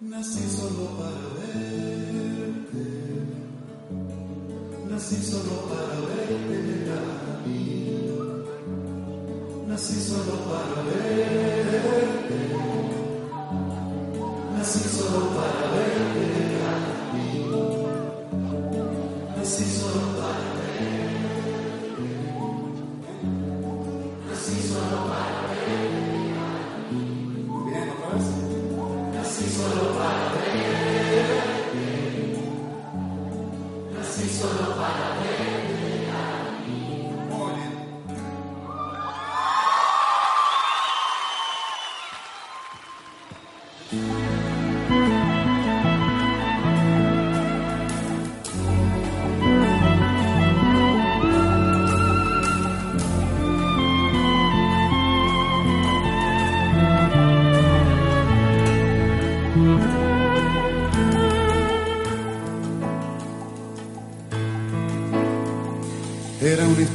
Nací solo para verte. Nací solo para verte llegar a mí. Nací solo para verte. Nací solo para verte llegar a mí. Nací solo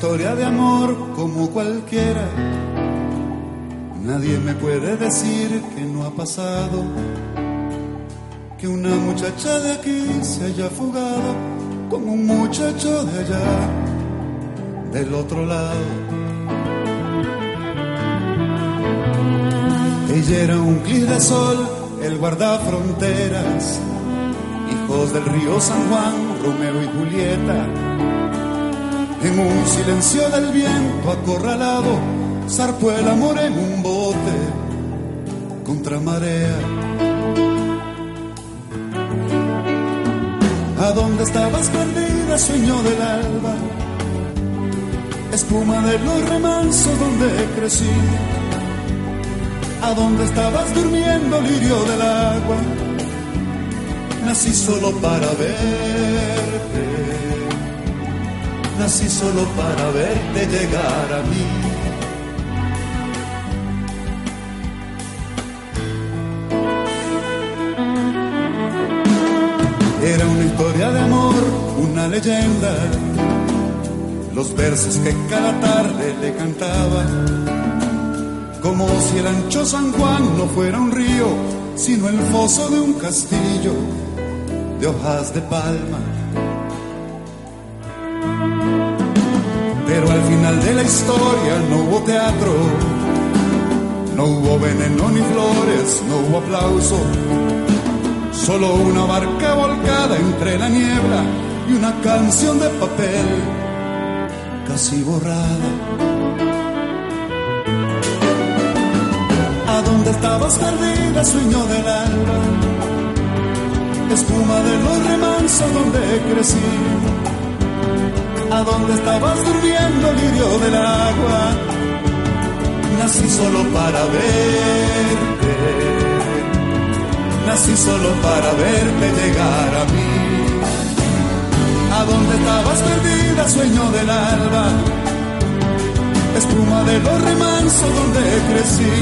historia de amor como cualquiera. Nadie me puede decir que no ha pasado. Que una muchacha de aquí se haya fugado con un muchacho de allá, del otro lado. Ella era un clic de sol, el guardafronteras, hijos del río San Juan, Romeo y Julieta. En un silencio del viento acorralado, zarpó el amor en un bote contra marea. ¿A dónde estabas perdida, sueño del alba? Espuma de los remansos donde crecí. ¿A dónde estabas durmiendo, lirio del agua? Nací solo para verte. Nací solo para verte llegar a mí. Era una historia de amor, una leyenda. Los versos que cada tarde le cantaba. Como si el ancho San Juan no fuera un río, sino el foso de un castillo de hojas de palma. Historia no hubo teatro, no hubo veneno ni flores, no hubo aplauso, solo una barca volcada entre la niebla y una canción de papel casi borrada. ¿A dónde estabas perdida, sueño del alba? Espuma de los remansos donde crecí. ¿A dónde estabas durmiendo, lirio del agua? Nací solo para verte. Nací solo para verte llegar a mí. ¿A dónde estabas perdida, sueño del alba? Espuma de los remansos donde crecí.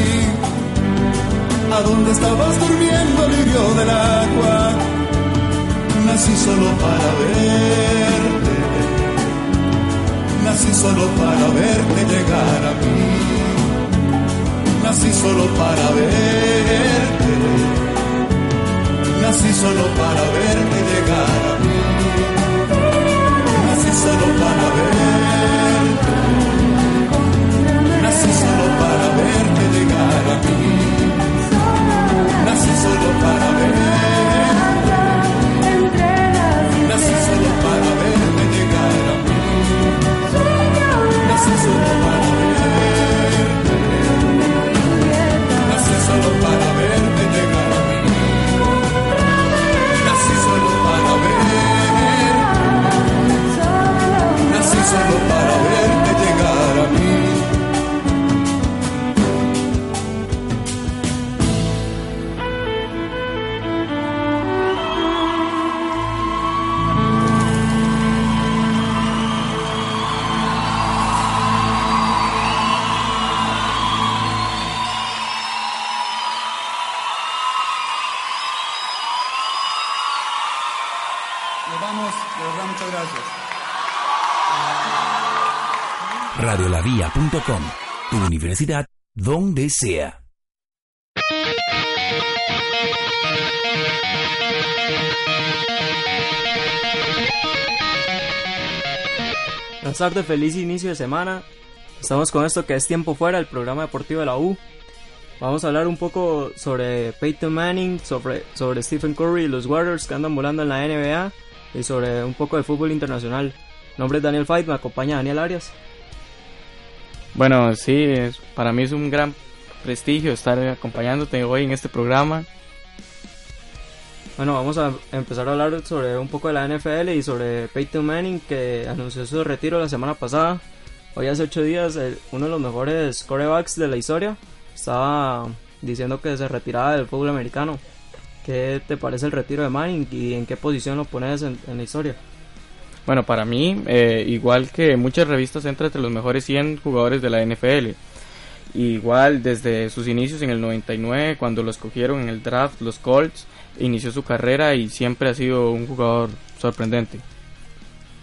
¿A dónde estabas durmiendo, lirio del agua? Nací solo para verte. Nací solo para verte llegar a mí. Nací solo para verte. Nací solo para verte llegar a mí. Nací solo para verte. Nací solo para verte llegar a mí. Nací solo para verte. Nací solo Radiolavía.com, tu universidad donde sea. Buenas tardes, feliz inicio de semana. Estamos con esto que es Tiempo Fuera, el programa deportivo de la U. Vamos a hablar un poco sobre Peyton Manning, sobre, sobre Stephen Curry y los Warriors que andan volando en la NBA y sobre un poco de fútbol internacional. Mi nombre es Daniel Fight, me acompaña Daniel Arias. Bueno, sí, para mí es un gran prestigio estar acompañándote hoy en este programa. Bueno, vamos a empezar a hablar sobre un poco de la NFL y sobre Peyton Manning que anunció su retiro la semana pasada. Hoy hace 8 días uno de los mejores corebacks de la historia estaba diciendo que se retiraba del fútbol americano. ¿Qué te parece el retiro de Manning y en qué posición lo pones en, la historia? Bueno, para mí, eh, igual que muchas revistas, entra entre los mejores 100 jugadores de la NFL. Igual desde sus inicios en el 99, cuando lo escogieron en el draft, los Colts, inició su carrera y siempre ha sido un jugador sorprendente.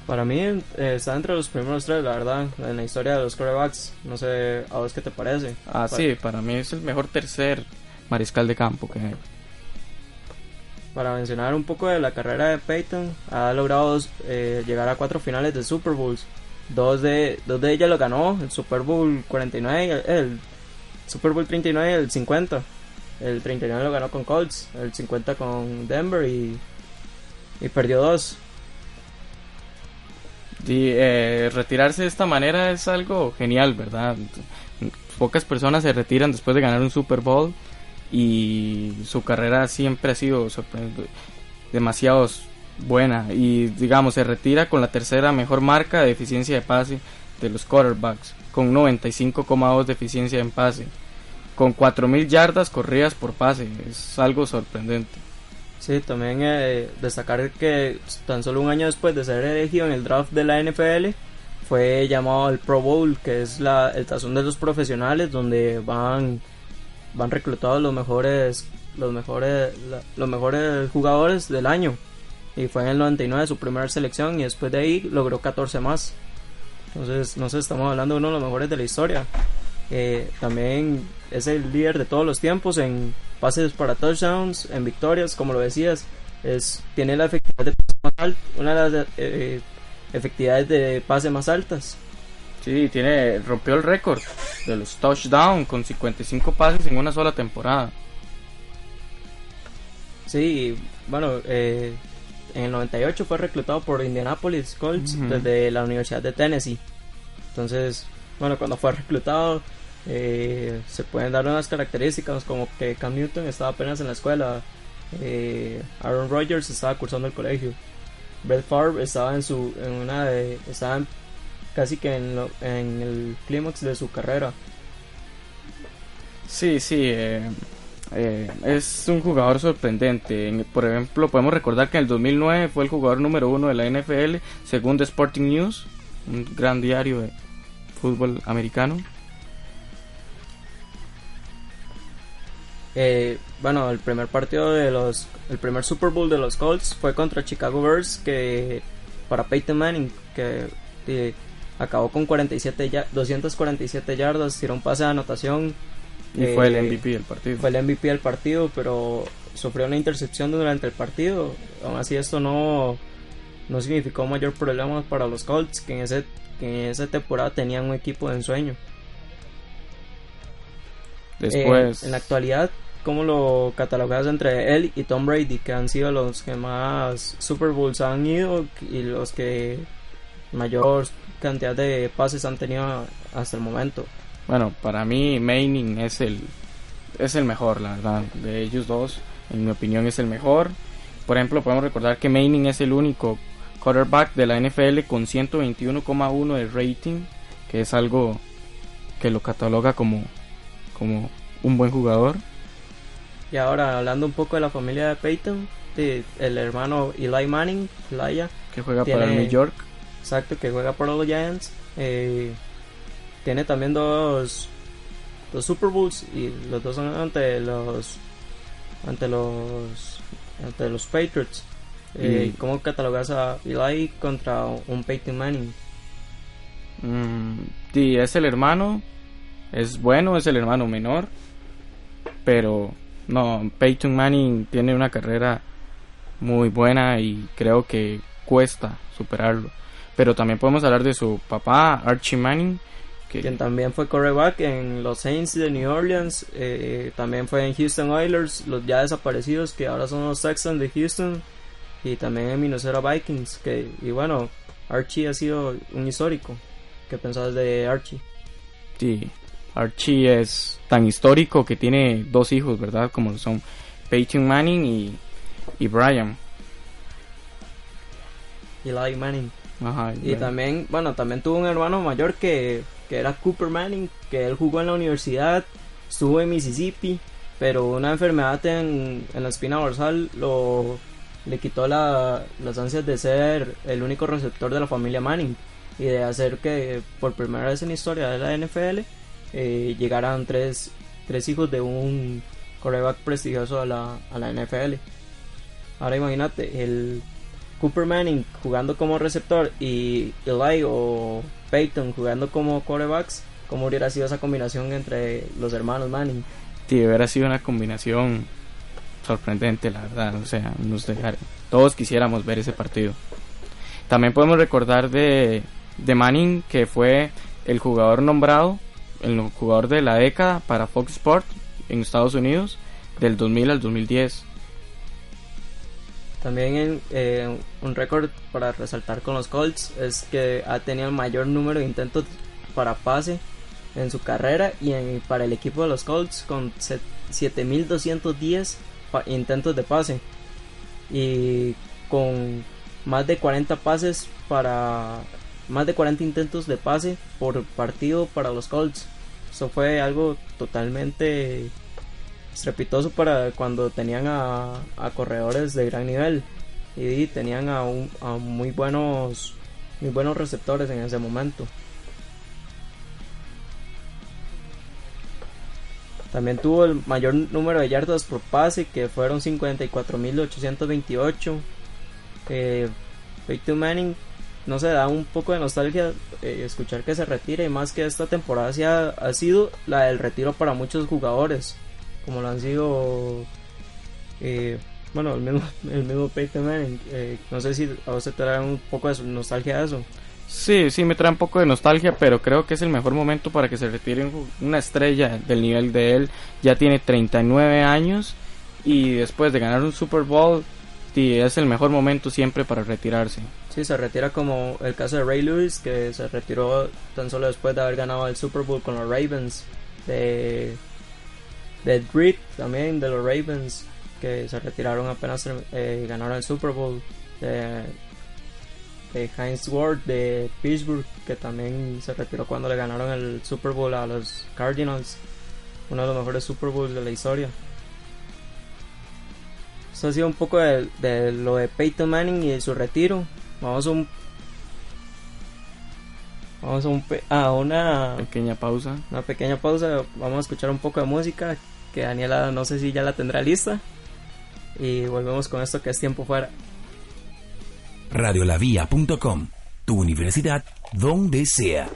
Para mí eh, está entre los primeros tres, la verdad, en la historia de los quarterbacks. No sé, ¿a vos qué te parece? Ah, sí, para mí es el mejor tercer mariscal de campo que hay. Para mencionar un poco de la carrera de Peyton, ha logrado eh, llegar a cuatro finales de Super Bowls. Dos de, dos de ellas lo ganó, el Super Bowl 49, el Super Bowl 39 y el 50. El 39 lo ganó con Colts, el 50 con Denver y, y perdió dos. Y eh, retirarse de esta manera es algo genial, ¿verdad? Pocas personas se retiran después de ganar un Super Bowl y su carrera siempre ha sido demasiado buena y digamos se retira con la tercera mejor marca de eficiencia de pase de los quarterbacks con 95,2 de eficiencia en pase con 4.000 yardas corridas por pase. Es algo sorprendente. Sí, también eh, destacar que tan solo un año después de ser elegido en el draft de la NFL, fue llamado al Pro Bowl, que es la, el tazón de los profesionales, donde van, van reclutados los mejores, los mejores, los mejores jugadores del año. Y fue en el 99 su primera selección y después de ahí logró 14 más. Entonces, no sé, estamos hablando de uno de los mejores de la historia. Eh, también es el líder de todos los tiempos en pases para touchdowns, en victorias, como lo decías. Es, tiene la efectividad de pase más alta, una de las eh, efectividades de pase más altas. Sí, tiene, rompió el récord de los touchdowns con 55 pases en una sola temporada. Sí, bueno, eh, en el 98 fue reclutado por Indianapolis Colts desde la Universidad de Tennessee. Entonces, bueno, cuando fue reclutado eh, se pueden dar unas características como que Cam Newton estaba apenas en la escuela, eh, Aaron Rodgers estaba cursando el colegio, Brett Favre estaba en su en una de, estaba casi que en, en el clímax de su carrera. Sí, sí, eh, es un jugador sorprendente. Por ejemplo, podemos recordar que en el 2009 fue el jugador número uno de la NFL, según The Sporting News, un gran diario de fútbol americano. Eh, bueno, el primer partido de los, el primer Super Bowl de los Colts fue contra Chicago Bears que para Peyton Manning que acabó con 47 ya, 247 yardas, tiró un pase de anotación y fue el eh, MVP del partido. Fue el MVP del partido, pero sufrió una intercepción durante el partido. Aún así esto no no significó mayor problema para los Colts que en ese que en esa temporada tenían un equipo de ensueño. Después. en la actualidad cómo lo catalogas entre él y Tom Brady, que han sido los que más Super Bowls han ido y los que mayor cantidad de pases han tenido hasta el momento? Bueno, para mí Manning es el es el mejor, la verdad, de ellos dos, en mi opinión es el mejor. Por ejemplo, podemos recordar que Manning es el único quarterback de la NFL con 121,1 de rating, que es algo que lo cataloga como como un buen jugador. Y ahora hablando un poco de la familia de Peyton, el hermano Eli Manning, Elijah, que juega para el New York. Exacto, que juega para los Giants. Eh, tiene también dos, dos Super Bowls y los dos son ante los ante los ante los Patriots. Eh, ¿Cómo catalogas a Eli contra un Peyton Manning? Mm, sí, es el hermano, es bueno, es el hermano menor, pero no, Peyton Manning tiene una carrera muy buena y creo que cuesta superarlo. Pero también podemos hablar de su papá, Archie Manning, que... quien también fue quarterback en los Saints de New Orleans, eh, también fue en Houston Oilers, los ya desaparecidos que ahora son los Texans de Houston, y también en Minnesota Vikings, que, y bueno, Archie ha sido un histórico. ¿Qué pensabas de Archie? Sí, Archie es tan histórico que tiene dos hijos, ¿verdad? Como son Peyton Manning y, y Brian. Eli Manning. Ajá, y también, bueno, también tuvo un hermano mayor que, que era Cooper Manning, que él jugó en la universidad, estuvo en Mississippi, pero una enfermedad en, en la espina dorsal lo le quitó la, las ansias de ser el único receptor de la familia Manning y de hacer que por primera vez en la historia de la NFL eh, llegaran tres, tres hijos de un coreback prestigioso a la, a la NFL. Ahora imagínate, el Cooper Manning jugando como receptor y Eli o Peyton jugando como corebacks, ¿cómo hubiera sido esa combinación entre los hermanos Manning? Sí, hubiera sido una combinación sorprendente, la verdad. O sea, nos dejar, todos quisiéramos ver ese partido. También podemos recordar de, de Manning, que fue el jugador nombrado, el jugador de la década para Fox Sports en Estados Unidos, del 2000 al 2010. También eh, un récord para resaltar con los Colts es que ha tenido el mayor número de intentos para pase en su carrera y para el equipo de los Colts con 7210 intentos de pase y con más de 40 pases para más de 40 intentos de pase por partido para los Colts. Eso fue algo totalmente estrepitoso para cuando tenían a, a corredores de gran nivel y tenían a, a muy buenos muy buenos receptores en ese momento. También tuvo el mayor número de yardas por pase, que fueron 54.828. Eh, Peyton Manning, no se da un poco de nostalgia eh, escuchar que se retire, y más que esta temporada sí ha, sido la del retiro para muchos jugadores, como lo han sido. Eh, bueno, el mismo, el mismo Peyton Manning. Eh, no sé si a usted te da un poco de nostalgia eso. Sí, sí, me trae un poco de nostalgia, pero creo que es el mejor momento para que se retire una estrella del nivel de él. Ya tiene 39 años y después de ganar un Super Bowl, sí, es el mejor momento siempre para retirarse. Sí, se retira como el caso de Ray Lewis, que se retiró tan solo después de haber ganado el Super Bowl con los Ravens. De, de Dread también, de los Ravens, que se retiraron apenas eh, ganaron el Super Bowl. De, Heinz Ward de Pittsburgh, que también se retiró cuando le ganaron el Super Bowl a los Cardinals, uno de los mejores Super Bowls de la historia. Esto ha sido un poco de, lo de Peyton Manning y de su retiro. Vamos a un Vamos a, un a una pequeña pausa. Una pequeña pausa. Vamos a escuchar un poco de música. Que Daniela no sé si ya la tendrá lista. Y volvemos con esto que es tiempo fuera radiolavia.com, tu universidad donde sea.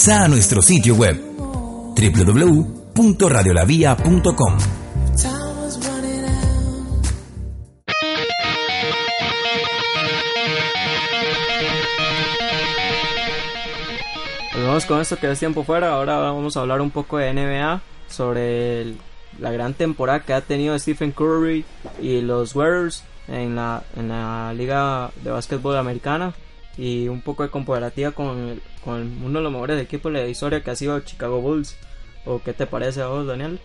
Ingresa a nuestro sitio web www.radiolavia.com. Pues vamos con esto que es tiempo fuera. Ahora vamos a hablar un poco de NBA sobre la gran temporada que ha tenido Stephen Curry y los Warriors en la, en la liga de básquetbol americana y un poco de comparativa con, el- con uno de los mejores equipos de la historia que ha sido Chicago Bulls. ¿O qué te parece a vos, Daniel?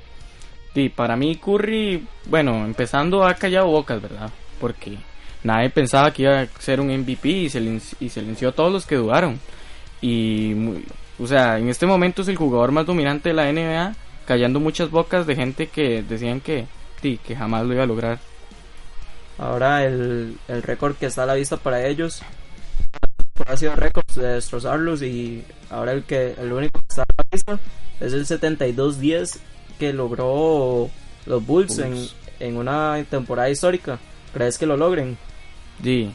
Y para mí Curry, bueno, empezando ha callado bocas, ¿verdad? Porque nadie pensaba que iba a ser un MVP y se, lin- y a todos los que dudaron. Y, muy- o sea, en este momento es el jugador más dominante de la NBA, callando muchas bocas de gente que decían que, sí, que jamás lo iba a lograr. Ahora el, el récord que está a la vista para ellos ha sido récord de destrozarlos y ahora el que el único que está a la vista es el 72-10 que logró los Bulls, En, Bulls. en una temporada histórica. ¿Crees que lo logren? Sí,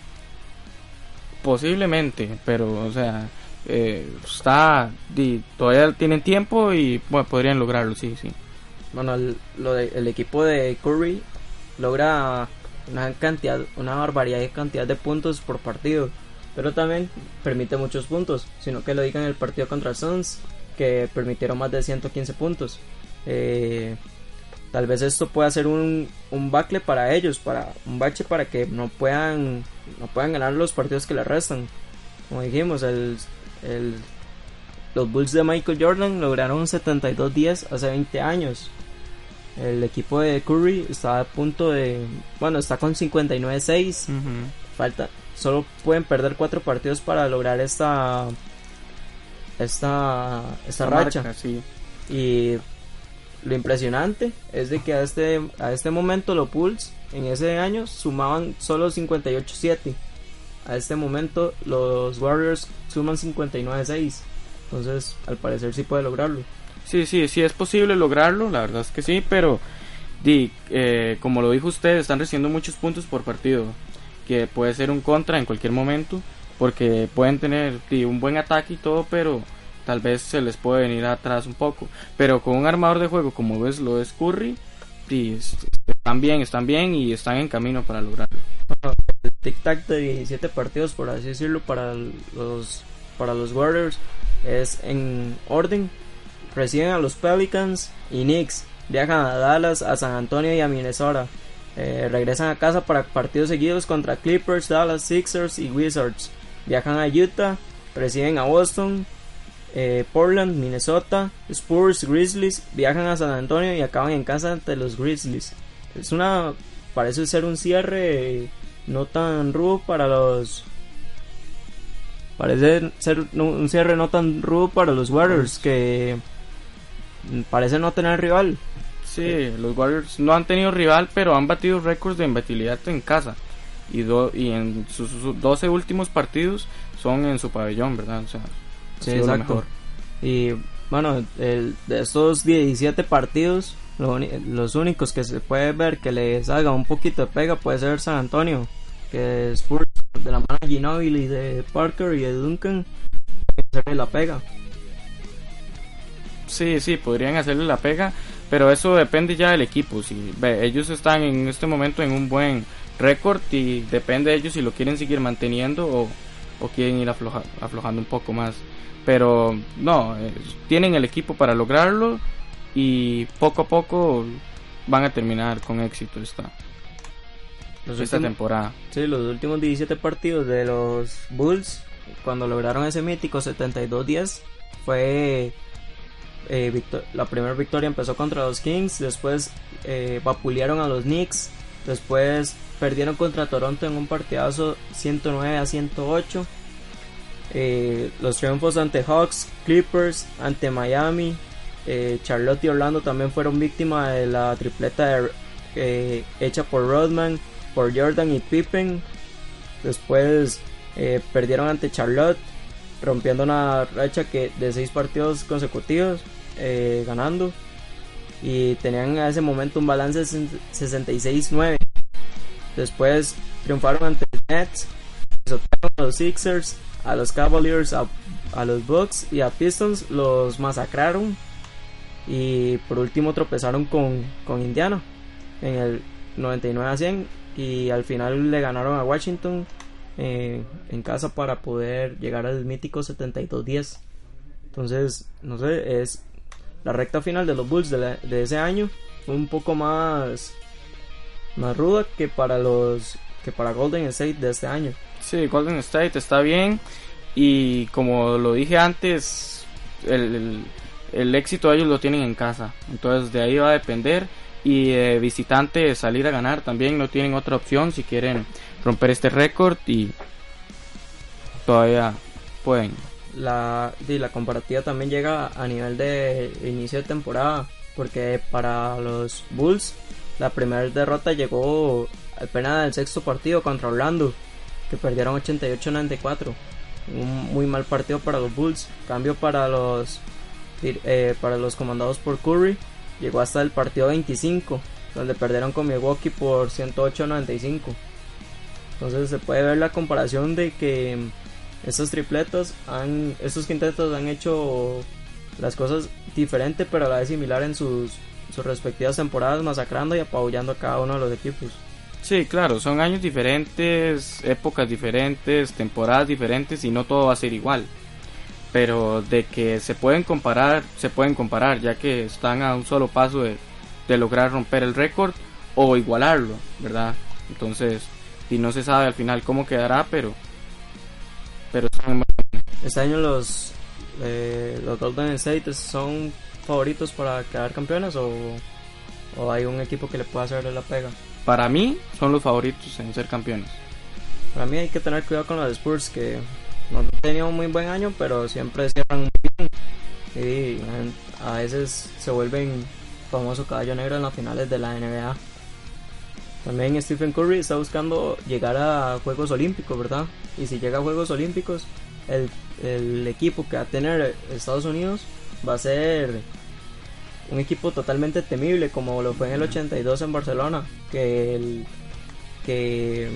posiblemente, pero, o sea, eh, está, di, todavía tienen tiempo y bueno, podrían lograrlo, sí, sí. Bueno, el, lo de- el equipo de Curry logra una cantidad, una barbaridad de cantidad de puntos por partido, pero también permite muchos puntos, sino que lo digan en el partido contra Suns, que permitieron más de 115 puntos. Eh, tal vez esto pueda ser un, un bacle para ellos, para un bache para que no puedan, no puedan ganar los partidos que les restan. Como dijimos, el, el- los Bulls de Michael Jordan lograron 72-10 hace 20 años. El equipo de Curry está a punto de. Bueno, está con 59-6. Falta. Solo pueden perder 4 partidos para lograr esta. Esta. Esta racha. marca, sí. Y lo impresionante es de que a este, a este momento los Bulls en ese año sumaban solo 58-7. A este momento los Warriors suman 59-6. Entonces, al parecer sí puede lograrlo. Sí, sí, sí es posible lograrlo, la verdad es que sí, pero di, eh, como lo dijo usted, están recibiendo muchos puntos por partido, que puede ser un contra en cualquier momento, porque pueden tener di, un buen ataque y todo, pero tal vez se les puede venir atrás un poco. Pero con un armador de juego como ves, lo es Curry, es- están bien, están bien y están en camino para lograrlo. el tic tac de 17 partidos por así decirlo para los para los Warriors es en orden reciben a los Pelicans y Knicks viajan a Dallas a San Antonio y a Minnesota Eh, regresan a casa para partidos seguidos contra Clippers Dallas Sixers y Wizards. Viajan a Utah reciben a Boston eh, Portland Minnesota Spurs Grizzlies viajan a San Antonio y acaban en casa ante los Grizzlies. Es una parece ser un cierre no tan rudo para los parece ser un cierre no tan rudo para los Warriors que parece no tener rival Sí, los Warriors no han tenido rival, pero han batido récords de imbatibilidad en casa. Y, do- y en sus, sus 12 últimos partidos son en su pabellón, ¿verdad? O sea, Sí, lo exacto. mejor. y bueno el- de estos 17 partidos lo los únicos que se puede ver que les haga un poquito de pega puede ser San Antonio que es Spurs de la mano de Ginobili de Parker y de Duncan hacerle la pega Sí, sí, podrían hacerle la pega, pero eso depende ya del equipo. Si ve, ellos están en este momento en un buen récord y depende de ellos si lo quieren seguir manteniendo o, o quieren ir afloja- aflojando un poco más. Pero no, eh, tienen el equipo para lograrlo y poco a poco van a terminar con éxito esta, los esta últimos- temporada. Sí, los últimos 17 partidos de los Bulls, cuando lograron ese mítico 72-10, fue. Eh, la primera victoria empezó contra los Kings, después eh, vapulearon a los Knicks, después perdieron contra Toronto en un partidazo 109 a 108. Eh, los triunfos ante Hawks, Clippers, ante Miami, Charlotte y Orlando también fueron víctimas de la tripleta hecha por Rodman, por Jordan y Pippen. Después perdieron ante Charlotte, rompiendo una racha que de seis partidos consecutivos eh, ganando. Y tenían a ese momento un balance de 66-9. Después triunfaron ante los Nets, a los Sixers, a los Cavaliers, a, los Bucks y a Pistons los masacraron. Y por último tropezaron con, con Indiana en el 99 a 100 y al final le ganaron a Washington eh, en casa para poder llegar al mítico 72-10. Entonces, no sé, es la recta final de los Bulls de, la- de ese año un poco más más ruda que para los que para Golden State de este año. Sí, Golden State está bien y como lo dije antes, el, el- el éxito ellos lo tienen en casa, entonces de ahí va a depender y eh, visitante salir a ganar también no tienen otra opción si quieren romper este récord y todavía pueden. La, y la comparativa también llega a nivel de inicio de temporada, porque para los Bulls la primera derrota llegó apenas del sexto partido contra Orlando, que perdieron 88-94. Un muy mal partido para los Bulls. Cambio para los eh, para los comandados por Curry llegó hasta el partido 25, donde perdieron con Milwaukee por 108-95. Entonces se puede ver la comparación de que estos tripletos han, estos quintetos han hecho las cosas diferente pero a la vez similar en sus, sus respectivas temporadas, masacrando y apabullando a cada uno de los equipos. Sí, claro, son años diferentes, épocas diferentes, temporadas diferentes y no todo va a ser igual. Pero de que se pueden comparar, se pueden comparar, ya que están a un solo paso de, de lograr romper el récord o igualarlo, ¿verdad? Entonces, y no se sabe al final cómo quedará, pero pero Este año los, eh, los Golden State son favoritos para quedar campeones o, o hay un equipo que le pueda hacer la pega. para mí son los favoritos en ser campeones. Para mí hay que tener cuidado con los Spurs que no han tenido un muy buen año, pero siempre cierran muy bien. Y a veces se vuelven famoso caballo negro en las finales de la NBA. También Stephen Curry está buscando llegar a Juegos Olímpicos, ¿verdad? Y si llega a Juegos Olímpicos, el, el equipo que va a tener Estados Unidos va a ser un equipo totalmente temible, como lo fue en el 82 en Barcelona, que el, que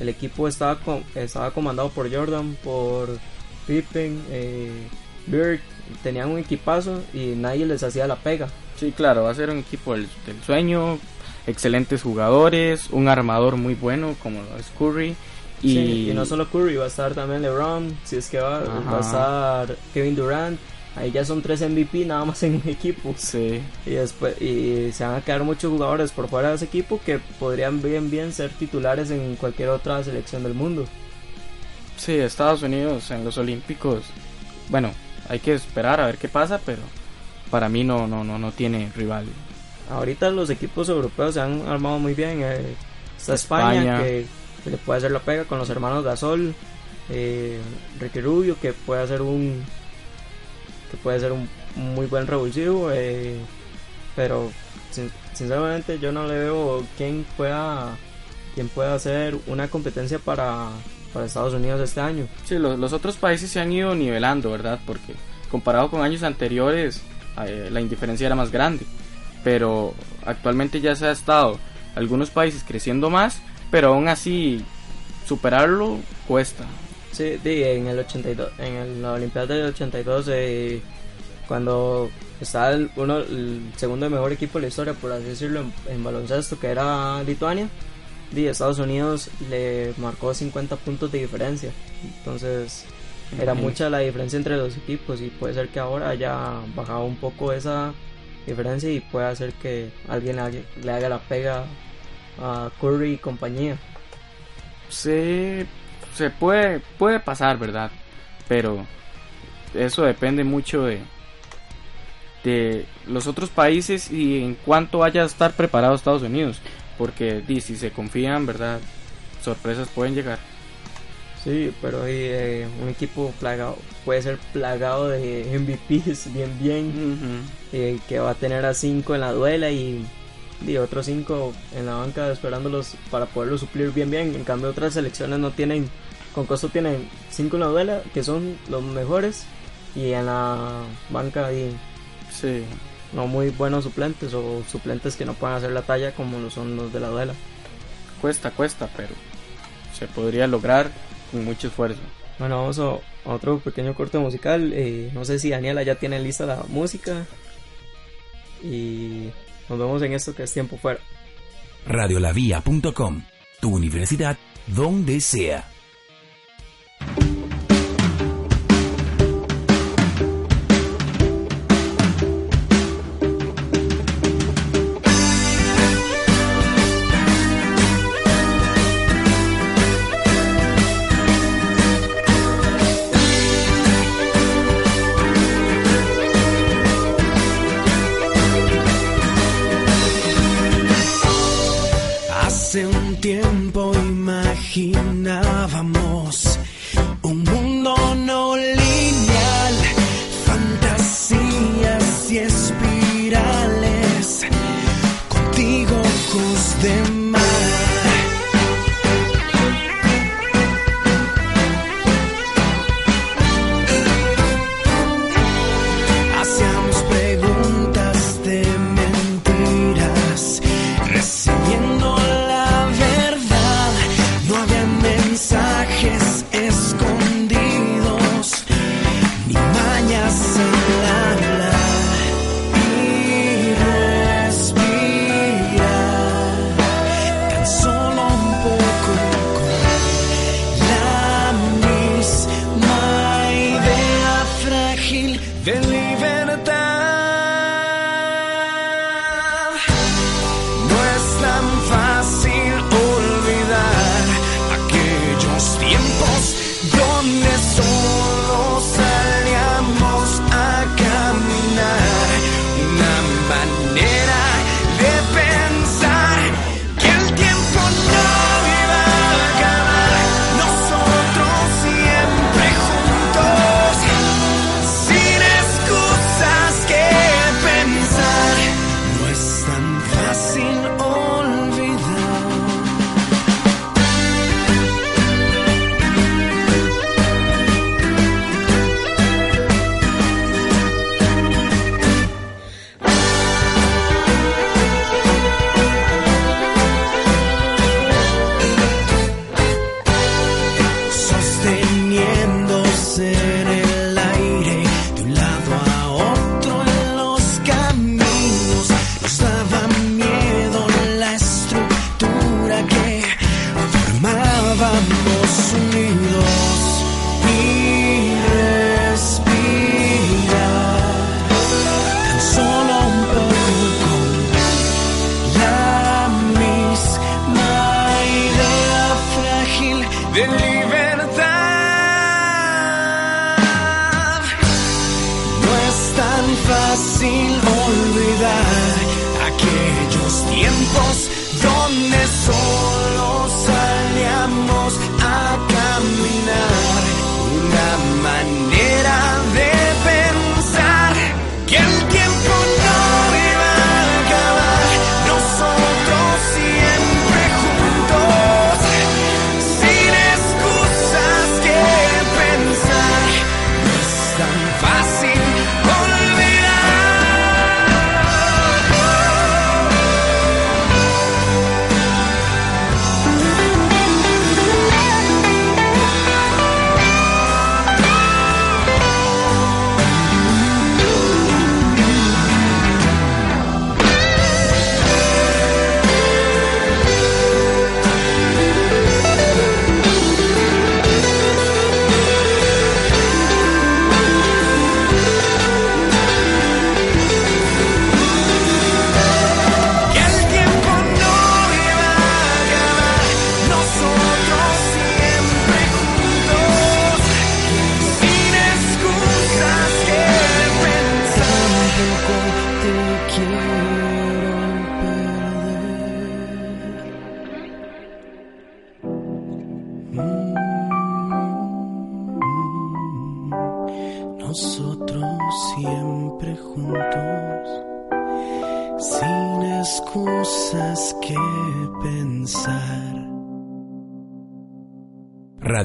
el equipo estaba, co- estaba comandado por Jordan, por Pippen, eh, Bird, tenían un equipazo y nadie les hacía la pega. Sí, claro, va a ser un equipo del, del sueño, excelentes jugadores, un armador muy bueno como lo es Curry y, Sí, y no solo Curry, va a estar también LeBron, si es que va, Ajá. va a estar Kevin Durant. Ahí ya son tres MVP nada más en un equipo. Sí, Y después y se van a quedar muchos jugadores por fuera de ese equipo que podrían bien bien ser titulares en cualquier otra selección del mundo. sí, Estados Unidos en los Olímpicos, bueno, hay que esperar a ver qué pasa, pero para mí no, no, no, no tiene rival. Ahorita los equipos europeos se han armado muy bien. eh, está España, España. Que, que le puede hacer la pega con los hermanos Gasol, eh, Ricky Rubio que puede hacer un que puede ser un muy buen revulsivo, eh, pero sin- sinceramente yo no le veo quién pueda quién pueda hacer una competencia para, para Estados Unidos este año. Sí, los, los otros países se han ido nivelando, ¿verdad? Porque comparado con años anteriores, eh, la indiferencia era más grande. Pero actualmente ya se ha estado algunos países creciendo más, pero aún así superarlo cuesta. Sí, di, en el 82, en el- la Olimpiada del 82, eh, cuando estaba el, uno, el segundo mejor equipo de la historia, por así decirlo, en, en baloncesto, que era Lituania, di, Estados Unidos le marcó 50 puntos de diferencia. Entonces, era mucha la diferencia entre los equipos y puede ser que ahora haya bajado un poco esa diferencia y pueda hacer que alguien le haga, la pega a Curry y compañía. Se, se puede, puede pasar, ¿verdad? Pero eso depende mucho de, de los otros países y en cuánto vaya a estar preparado Estados Unidos. Porque si se confían, ¿verdad? Sorpresas pueden llegar. Sí, pero eh, un equipo plagado puede ser plagado de MVPs bien bien eh, que va a tener a 5 en la duela y, y otros 5 en la banca esperándolos para poderlos suplir bien bien. En cambio otras selecciones no tienen, con costo tienen 5 en la duela que son los mejores y en la banca y Sí, no muy buenos suplentes o suplentes que no pueden hacer la talla como lo son los de la duela. cuesta, cuesta, pero se podría lograr con mucho esfuerzo. Bueno, vamos a otro pequeño corte musical. Eh, no sé si Daniela ya tiene lista la música. Y nos vemos en esto que es tiempo fuera. Radiolavia.com, tu universidad donde sea. them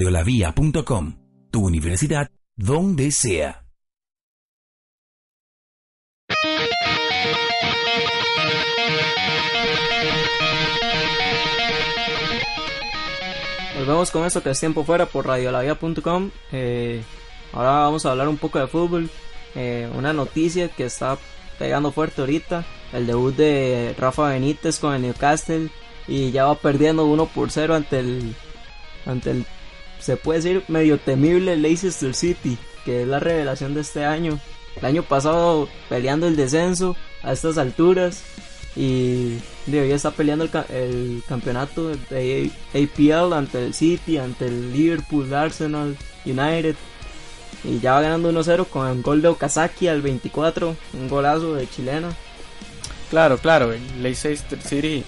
radiolavia.com, tu universidad donde sea. volvemos con esto que es tiempo fuera por radiolavia.com. Eh, ahora vamos a hablar un poco de fútbol. Eh, una noticia que está pegando fuerte ahorita. El debut de Rafa Benítez con el Newcastle. Y ya va perdiendo 1 por 0 ante el, ante el, se puede decir, medio temible Leicester City. Que es la revelación de este año. El año pasado peleando el descenso a estas alturas. Y hoy está peleando el, campeonato de APL ante el City, ante el Liverpool, Arsenal, United. Y ya va ganando 1-0 con el gol de Okazaki al 24, un golazo de chilena. Claro, claro, el Leicester City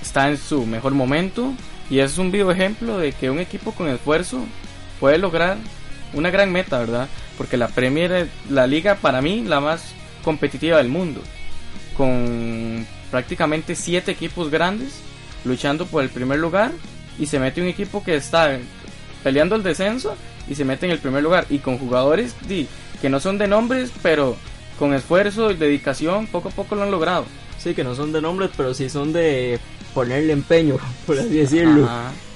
está en su mejor momento y es un vivo ejemplo de que un equipo con esfuerzo puede lograr una gran meta, ¿verdad? Porque la Premier es la liga para mí la más competitiva del mundo con prácticamente siete equipos grandes luchando por el primer lugar y se mete un equipo que está peleando el descenso y se mete en el primer lugar y con jugadores que no son de nombres pero con esfuerzo y dedicación poco a poco lo han logrado. Sí, que no son de nombres pero sí son de ponerle empeño, por así decirlo.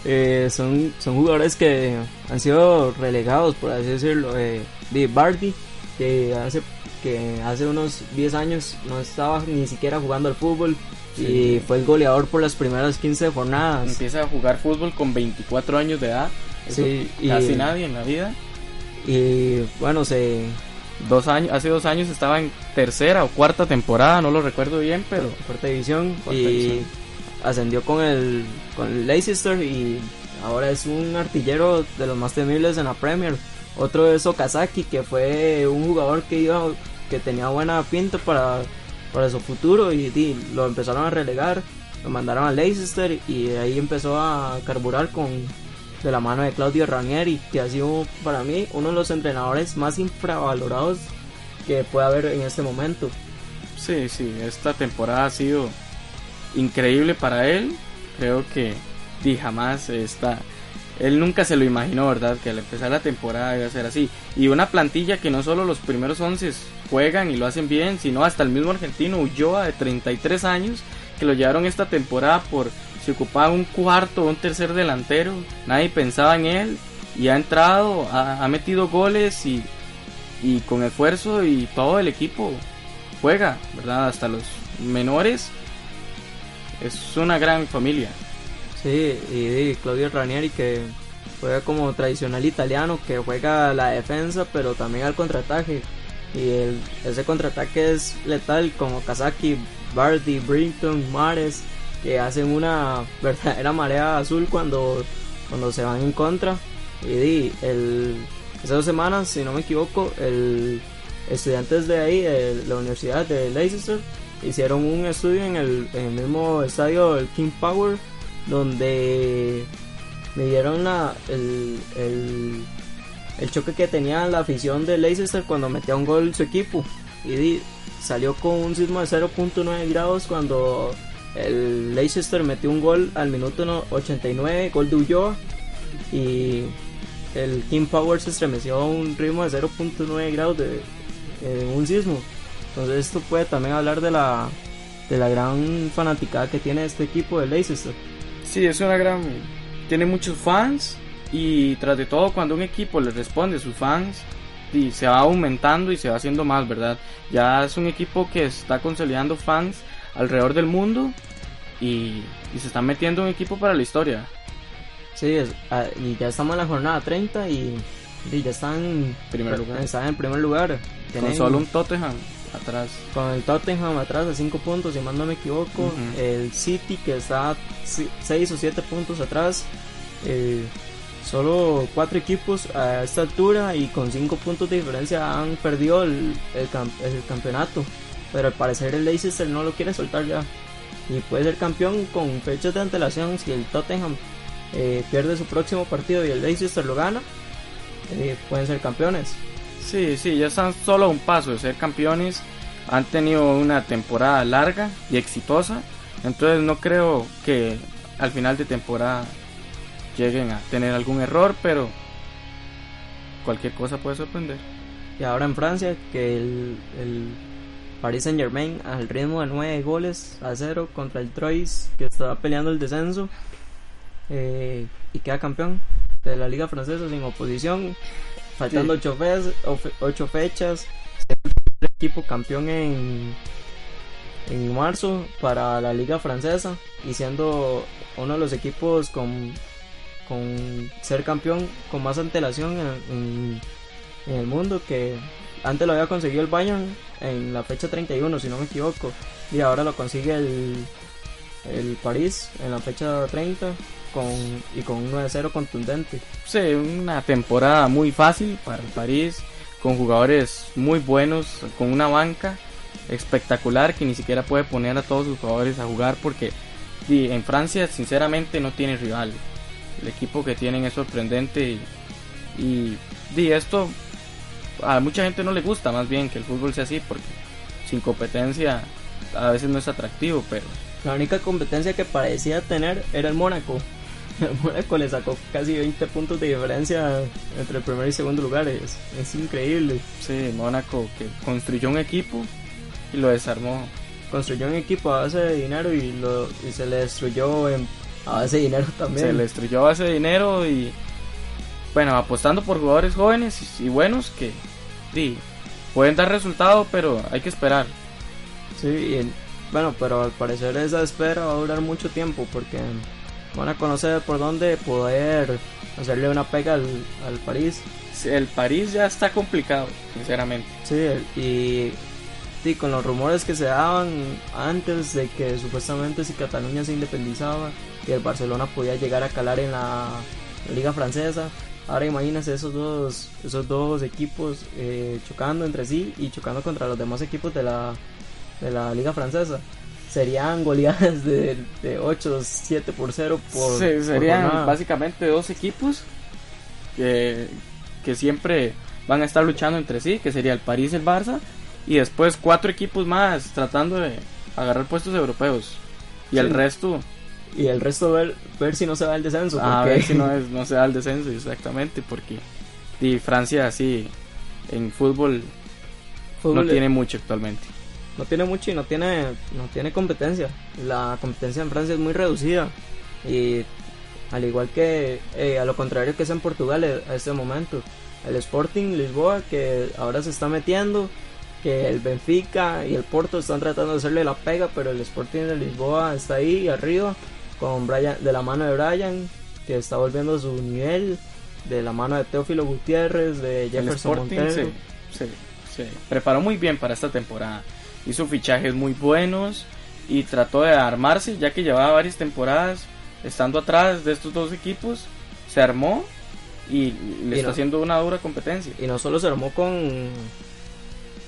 Eh, son, son jugadores que han sido relegados, por así decirlo. Eh, de Bardi, que hace que hace unos 10 años no estaba ni siquiera jugando al fútbol y fue el goleador por las primeras 15 jornadas. Empieza a jugar fútbol con 24 años de edad. sí, casi nadie en la vida. Y bueno, se dos años, hace dos años estaba en tercera o cuarta temporada, no lo recuerdo bien, pero cuarta división y ascendió con el con el Leicester y ahora es un artillero de los más temibles en la Premier. Otro es Okazaki, que fue un jugador que iba que tenía buena pinta para, para su futuro y, lo empezaron a relegar, lo mandaron a Leicester y ahí empezó a carburar con de la mano de Claudio Ranieri, que ha sido para mí uno de los entrenadores más infravalorados que puede haber en este momento. Sí, sí, esta temporada ha sido increíble para él. Creo que di jamás está él nunca se lo imaginó, ¿verdad? Que al empezar la temporada iba a ser así. Y una plantilla que no solo los primeros 11 juegan y lo hacen bien, sino hasta el mismo argentino Ulloa de 33 años, que lo llevaron esta temporada por si ocupaba un cuarto o un tercer delantero. Nadie pensaba en él y ha entrado, ha, metido goles y, y con esfuerzo y todo el equipo juega, ¿verdad? Hasta los menores. Es una gran familia. Sí, y, Claudio Ranieri que juega como tradicional italiano, que juega la defensa, pero también al contraataque. Y el, ese contraataque es letal, como Kazaki, Bardi, Brinton, Mares, que hacen una verdadera marea azul cuando, cuando se van en contra. Y el, hace dos semanas, si no me equivoco, el estudiantes de ahí, de la Universidad de Leicester, hicieron un estudio en el, mismo estadio, el King Power donde me dieron la, el, el, choque que tenía la afición de Leicester cuando metía un gol su equipo. Y salió con un sismo de 0.9 grados cuando el Leicester metió un gol al minuto 89, gol de Ulloa. Y el King Power se estremeció a un ritmo de 0.9 grados de, un sismo. Entonces esto puede también hablar de la, de la gran fanaticada que tiene este equipo de Leicester. Sí, es una gran... Tiene muchos fans y tras de todo cuando un equipo le responde a sus fans y se va aumentando y se va haciendo más, ¿verdad? Ya es un equipo que está consolidando fans alrededor del mundo y, se está metiendo un equipo para la historia. Sí, ah, y ya estamos en la jornada 30 y, ya están, primer lugar. están en primer lugar. Con solo un Tottenham atrás. Con el Tottenham atrás de 5 puntos, si mal no me equivoco. El City que está 6 o 7 puntos atrás. Eh, solo 4 equipos a esta altura y con 5 puntos de diferencia han perdido el, el, campeonato. Pero al parecer el Leicester no lo quiere soltar ya. Y puede ser campeón con fechas de antelación si el Tottenham eh, pierde su próximo partido y el Leicester lo gana. Eh, pueden ser campeones. Sí, sí, ya están solo a un paso de ser campeones. Han tenido una temporada larga y exitosa. Entonces no creo que al final de temporada lleguen a tener algún error, pero cualquier cosa puede sorprender. Y ahora en Francia, que el, el Paris Saint Germain al ritmo de 9 goles a 0 contra el Troyes, que estaba peleando el descenso. eh, y queda campeón de la liga francesa sin oposición, faltando Sí. ocho, fechas, ocho fechas, siendo el equipo campeón en, en marzo para la liga francesa y siendo uno de los equipos con, con ser campeón con más antelación en, en- en el mundo que antes lo había conseguido el Bayern en la fecha 31 si no me equivoco y ahora lo consigue el, el París en la fecha 30 con, y con un 9-0 contundente. Sí, una temporada muy fácil para el París, con jugadores muy buenos, con una banca espectacular que ni siquiera puede poner a todos sus jugadores a jugar porque en Francia sinceramente no tiene rival. El equipo que tienen es sorprendente y, y di, esto a mucha gente no le gusta más bien que el fútbol sea así porque sin competencia a veces no es atractivo, pero La única competencia que parecía tener era el Mónaco. Mónaco le sacó casi 20 puntos de diferencia entre el primer y segundo lugar. Es, es increíble. sí, Mónaco que construyó un equipo y lo desarmó. Construyó un equipo a base de dinero y, lo, y se le destruyó en- a base de dinero también. Se le destruyó a base de dinero y bueno, apostando por jugadores jóvenes y, buenos que di, pueden dar resultado, pero hay que esperar. Sí, y en- bueno, pero al parecer esa espera va a durar mucho tiempo porque van a conocer por dónde poder hacerle una pega al, al París. El París ya está complicado, sinceramente. Sí, y, sí, con los rumores que se daban antes de que supuestamente si Cataluña se independizaba y el Barcelona podía llegar a calar en la liga francesa. Ahora imagínense esos dos, esos dos equipos eh, chocando entre sí y chocando contra los demás equipos de la, de la liga francesa. Serían goleadas de, de 8, 7 por 0 por, Se- por serían básicamente dos equipos que, que siempre van a estar luchando entre sí, que sería el París y el Barça, y después cuatro equipos más tratando de agarrar puestos europeos. Y el resto Y el resto ver, ver si no se va el descenso. A porque- ver si no, es, no se da el descenso, exactamente, porque y Francia sí, en fútbol, Fútbol- no tiene mucho actualmente. No tiene mucho y no tiene no tiene competencia. La competencia en Francia es muy reducida y al igual que eh, a lo contrario que es en Portugal eh, a este momento. El Sporting Lisboa que ahora se está metiendo que el Benfica y el Porto están tratando de hacerle la pega pero el Sporting de Lisboa está ahí arriba con Brian de la mano de Brian que está volviendo a su nivel de la mano de Teófilo Gutiérrez de El Jefferson Sporting Montero. se- se preparó muy bien para esta temporada. Hizo fichajes muy buenos y trató de armarse, ya que llevaba varias temporadas estando atrás de estos dos equipos. Se armó y le Y está no. haciendo una dura competencia. y no solo se armó con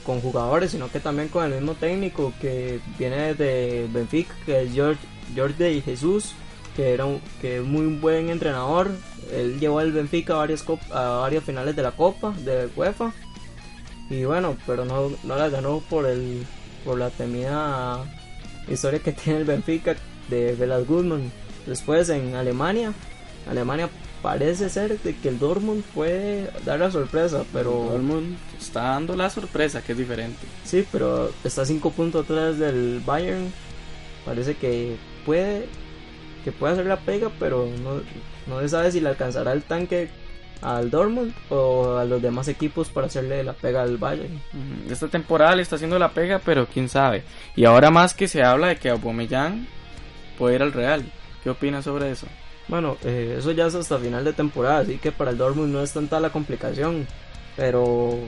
con jugadores sino que también con el mismo técnico que viene de Benfica que es George George de Jesús que era un, que es muy buen entrenador él llevó al Benfica a varias cop- a varias finales de la Copa de UEFA y bueno pero no no la ganó por el por la temida historia que tiene el Benfica de Velas Guzman después en Alemania Alemania parece ser de que el Dortmund puede dar la sorpresa pero el mundo está dando la sorpresa, que es diferente. Sí, pero está 5 puntos atrás del Bayern. Parece que puede que puede hacer la pega, pero no, no se sabe si le alcanzará el tanque al Dortmund o a los demás equipos para hacerle la pega al Bayern. Esta temporada le está haciendo la pega, pero quién sabe. Y ahora más que se habla de que Aubameyang puede ir al Real. ¿Qué opinas sobre eso? Bueno, eh, eso ya es hasta final de temporada, así que para el Dortmund no es tanta la complicación. Pero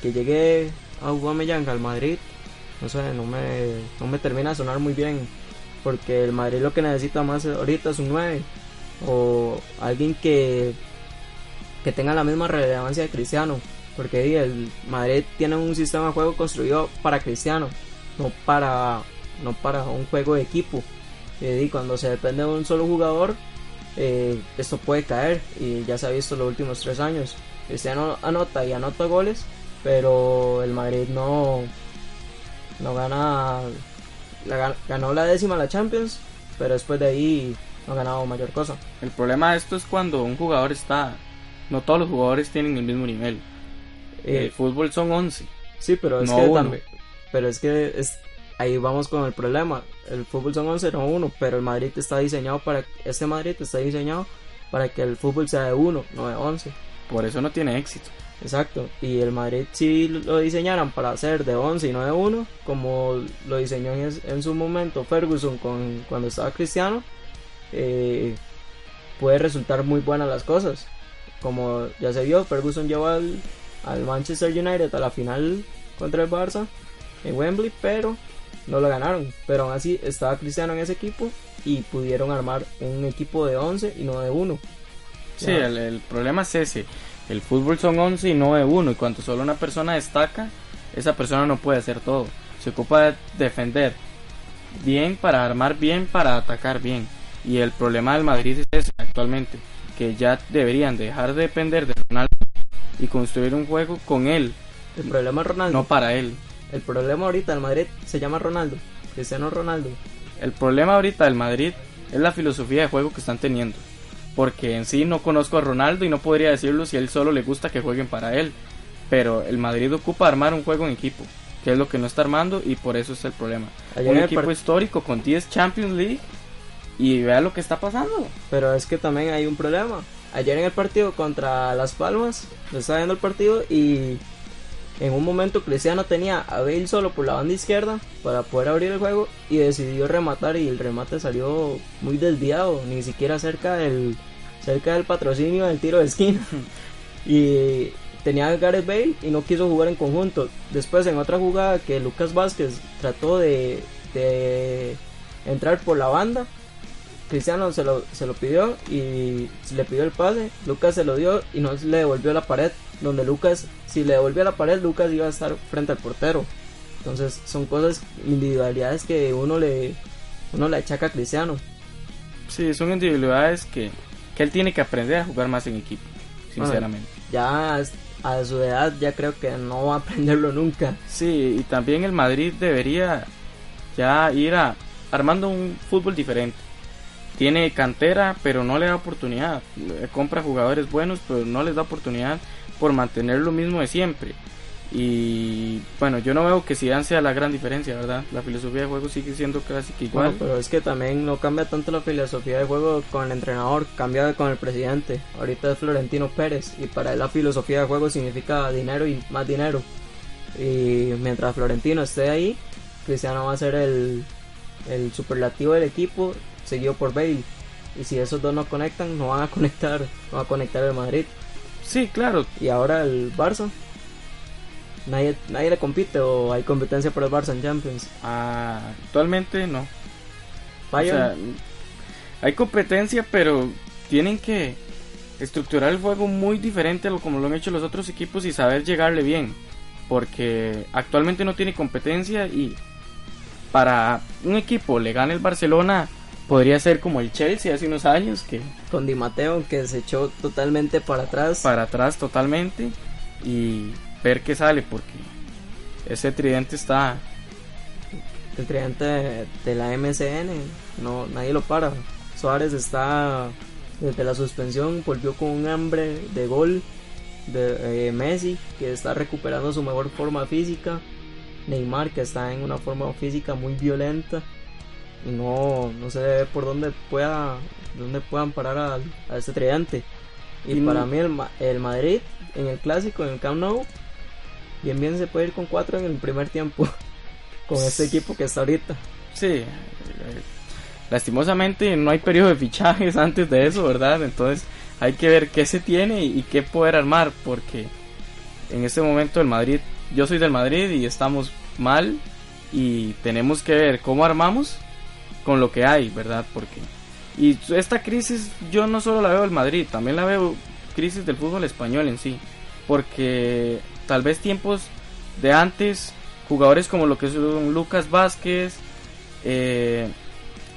que llegue Aubameyang al Madrid, no sé, no me, no me termina de sonar muy bien. Porque el Madrid lo que necesita más ahorita es un 9. O alguien que, que tenga la misma relevancia de Cristiano. Porque el Madrid tiene un sistema de juego construido para Cristiano, no para, no para un juego de equipo. Y di, cuando se depende de un solo jugador, eh, esto puede caer y ya se ha visto los últimos tres años. Cristiano anota y anota goles, pero el Madrid no, no gana, ganó la décima la Champions, pero después de ahí no ha ganado mayor cosa. El problema de esto es cuando un jugador está... No todos los jugadores tienen el mismo nivel. Eh, el fútbol son 11. sí, pero es no que uno. también, pero es que es, ahí vamos con el problema. El fútbol son 11, no 1, pero el Madrid está diseñado para. Este Madrid está diseñado para que el fútbol sea de 1, no de 11. Por eso no tiene éxito. Exacto, y el Madrid si lo diseñaran para ser de 11 y no de 1, como lo diseñó en, en su momento Ferguson con, cuando estaba Cristiano, eh, puede resultar muy buenas las cosas. Como ya se vio, Ferguson llevó al, al Manchester United a la final contra el Barça en Wembley, pero no lo ganaron. Pero aún así estaba Cristiano en ese equipo y pudieron armar un equipo de 11 y no de 1. Sí, el, el, problema es ese. El fútbol son 11 y no de 1. Y cuando solo una persona destaca, esa persona no puede hacer todo. Se ocupa de defender bien para armar bien, para atacar bien. Y el problema del Madrid es ese actualmente. Que ya deberían dejar de depender de Ronaldo y construir un juego con él. El problema es Ronaldo. No para él. El problema ahorita del Madrid se llama Ronaldo. Cristiano Ronaldo. El problema ahorita del Madrid es la filosofía de juego que están teniendo. Porque en sí no conozco a Ronaldo y no podría decirlo si a él solo le gusta que jueguen para él. Pero el Madrid ocupa armar un juego en equipo, que es lo que no está armando y por eso es el problema. Ayer un equipo histórico con 10 Champions League y vea lo que está pasando. Pero es que también hay un problema. Ayer en el partido contra Las Palmas, yo estaba viendo el partido y en un momento Cristiano tenía a Bale solo por la banda izquierda para poder abrir el juego y decidió rematar y el remate salió muy desviado, ni siquiera cerca del cerca del patrocinio del tiro de esquina. y tenía a Gareth Bale y no quiso jugar en conjunto. Después en otra jugada que Lucas Vázquez trató de, de entrar por la banda, Cristiano se lo, se lo pidió y le pidió el pase, Lucas se lo dio y no le devolvió la pared, donde Lucas, si le devolvía la pared, Lucas iba a estar frente al portero. Entonces son cosas, individualidades que uno le, uno le achaca a Cristiano. Sí, son individualidades que, que él tiene que aprender a jugar más en equipo, sinceramente. Ya a su edad ya creo que no va a aprenderlo nunca. Sí, y también el Madrid debería ya ir a armando un fútbol diferente. Tiene cantera, pero no le da oportunidad. Le compra jugadores buenos, pero no les da oportunidad por mantener lo mismo de siempre. Y bueno, yo no veo que Zidane sea la gran diferencia, ¿verdad? La filosofía de juego sigue siendo que igual. Pero es que también no cambia tanto la filosofía de juego con el entrenador, cambia con el presidente. Ahorita es Florentino Pérez y para él la filosofía de juego significa dinero y más dinero. Y mientras Florentino esté ahí, Cristiano va a ser el, el superlativo del equipo, seguido por Bale. Y si esos dos no conectan, no van a conectar, no va a conectar el Madrid. Sí, claro. Y ahora el Barça. Nadie, nadie le compite o hay competencia por el Barça en Champions. Ah, actualmente no. O Bayern, sea, hay competencia, pero tienen que estructurar el juego muy diferente a lo como lo han hecho los otros equipos y saber llegarle bien. Porque actualmente no tiene competencia y para un equipo le gane el Barcelona podría ser como el Chelsea hace unos años que con Di Matteo que se echó totalmente para atrás. para atrás totalmente y ver qué sale porque ese tridente está El tridente de, de la MCN, no, nadie lo para. Suárez está desde la suspensión, volvió con un hambre de gol. De eh, Messi, que está recuperando su mejor forma física. Neymar, que está en una forma física muy violenta. Y no, no se ve por dónde pueda dónde puedan parar a, a este tridente. Y, Y para no- mí el, el Madrid en el clásico, en el Camp Nou, bien bien se puede ir con cuatro en el primer tiempo. con este equipo que está ahorita. Sí, eh, lastimosamente no hay periodo de fichajes antes de eso, ¿verdad? Entonces hay que ver qué se tiene y qué poder armar, porque en este momento el Madrid, yo soy del Madrid y estamos mal y tenemos que ver cómo armamos con lo que hay, ¿verdad? Porque y esta crisis yo no solo la veo del Madrid, también la veo crisis del fútbol español en sí, porque tal vez tiempos de antes jugadores como lo que son Lucas Vázquez, eh,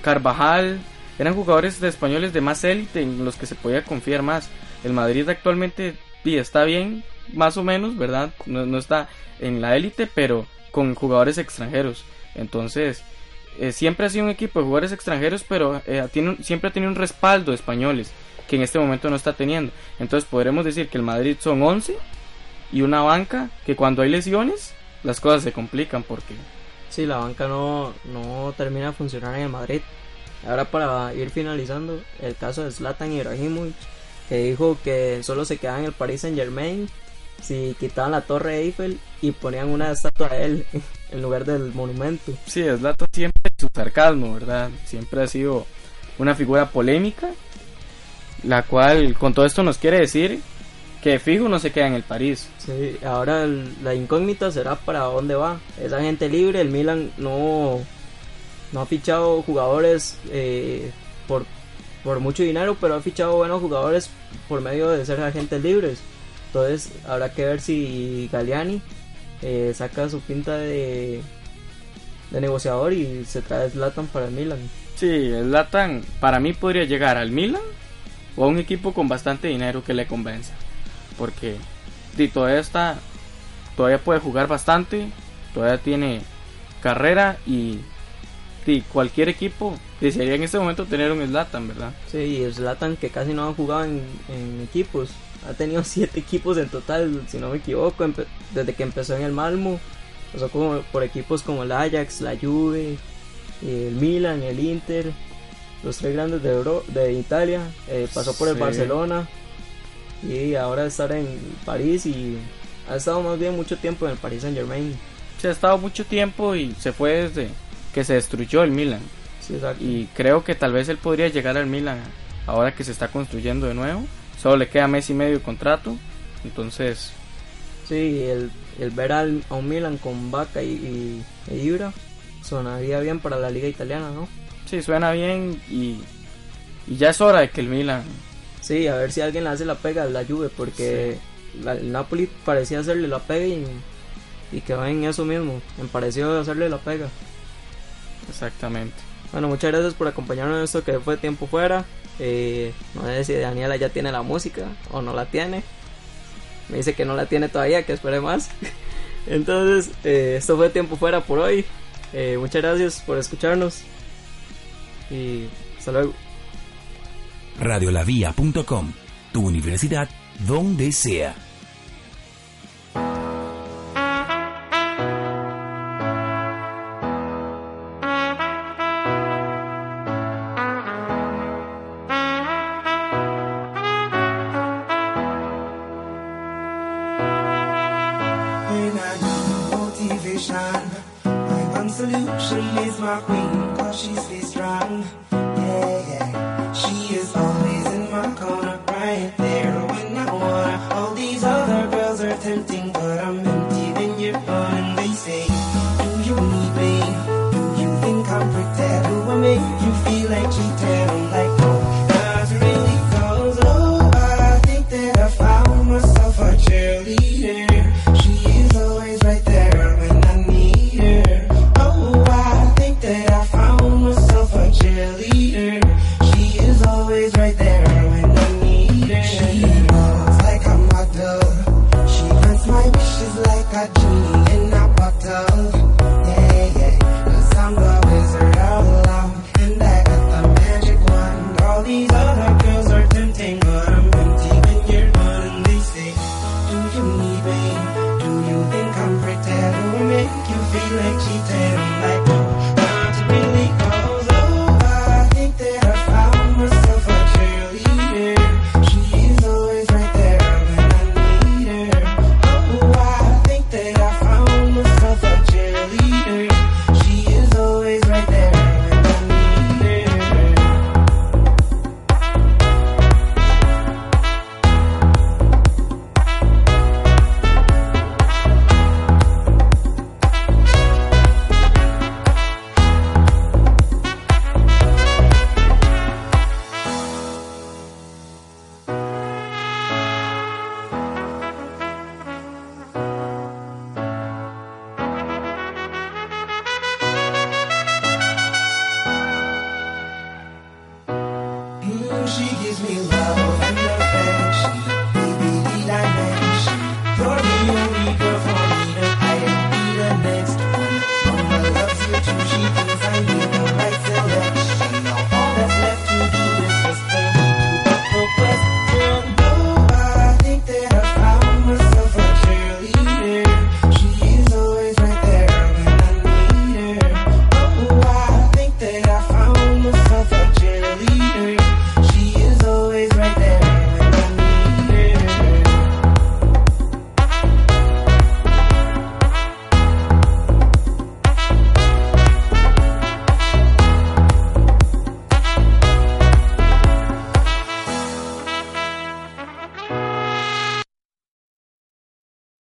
Carvajal, eran jugadores de españoles de más élite en los que se podía confiar más. El Madrid actualmente está bien, más o menos, ¿verdad? No, no está en la élite, pero con jugadores extranjeros. Entonces, eh, siempre ha sido un equipo de jugadores extranjeros, pero eh, tiene siempre ha tenido un respaldo de españoles que en este momento no está teniendo. Entonces, podremos decir que el Madrid son 11 y una banca que cuando hay lesiones las cosas se complican porque Sí, la banca no, no termina de funcionar en el Madrid. Ahora para ir finalizando, el caso de Zlatan Ibrahimovic, que dijo que solo se quedaba en el Paris Saint Germain si quitaban la torre Eiffel y ponían una estatua de él en lugar del monumento. Sí, Zlatan siempre su sarcasmo, ¿verdad? Siempre ha sido una figura polémica, la cual con todo esto nos quiere decir que fijo no se queda en el París. Sí, ahora la incógnita será para dónde va. Esa gente libre, el Milan no, no ha fichado jugadores eh, por, por mucho dinero, pero ha fichado buenos jugadores por medio de ser agentes libres. Entonces habrá que ver si Galiani eh, saca su pinta de, de negociador y se trae Zlatan para el Milan. Sí, Zlatan para mí podría llegar al Milan o a un equipo con bastante dinero que le convenza. Porque di, todavía está, todavía puede jugar bastante, todavía tiene carrera y cualquier equipo desearía en este momento tener un Zlatan, ¿verdad? Sí, y Zlatan que casi no ha jugado en, equipos, ha tenido siete equipos en total, si no me equivoco, desde que empezó en el Malmo, pasó como por equipos como el Ajax, la Juve, el Milan, el Inter, los tres grandes de, de Italia, eh, pasó por el Barcelona y ahora estar en París y ha estado más bien mucho tiempo en el Paris Saint Germain. Se ha estado mucho tiempo y se fue desde que se destruyó el Milan. y creo que tal vez él podría llegar al Milan ahora que se está construyendo de nuevo. Solo le queda mes y medio de contrato. Entonces... Sí, el, el ver al, a un Milan con Vaca y, y, Ibra sonaría bien para la liga italiana, ¿no? Sí, suena bien y, y ya es hora de que el Milan... Sí, a ver si alguien le hace la pega a la Juve porque el Napoli parecía hacerle la pega y, y quedó en eso mismo, me pareció hacerle la pega. Exactamente. Bueno, muchas gracias por acompañarnos en esto que fue tiempo fuera. Eh, no sé si Daniela ya tiene la música o no la tiene. Me dice que no la tiene todavía, que espere más. Entonces, eh, esto fue tiempo fuera por hoy. Eh, muchas gracias por escucharnos. Y hasta luego. Radiolavia.com, tu universidad donde sea.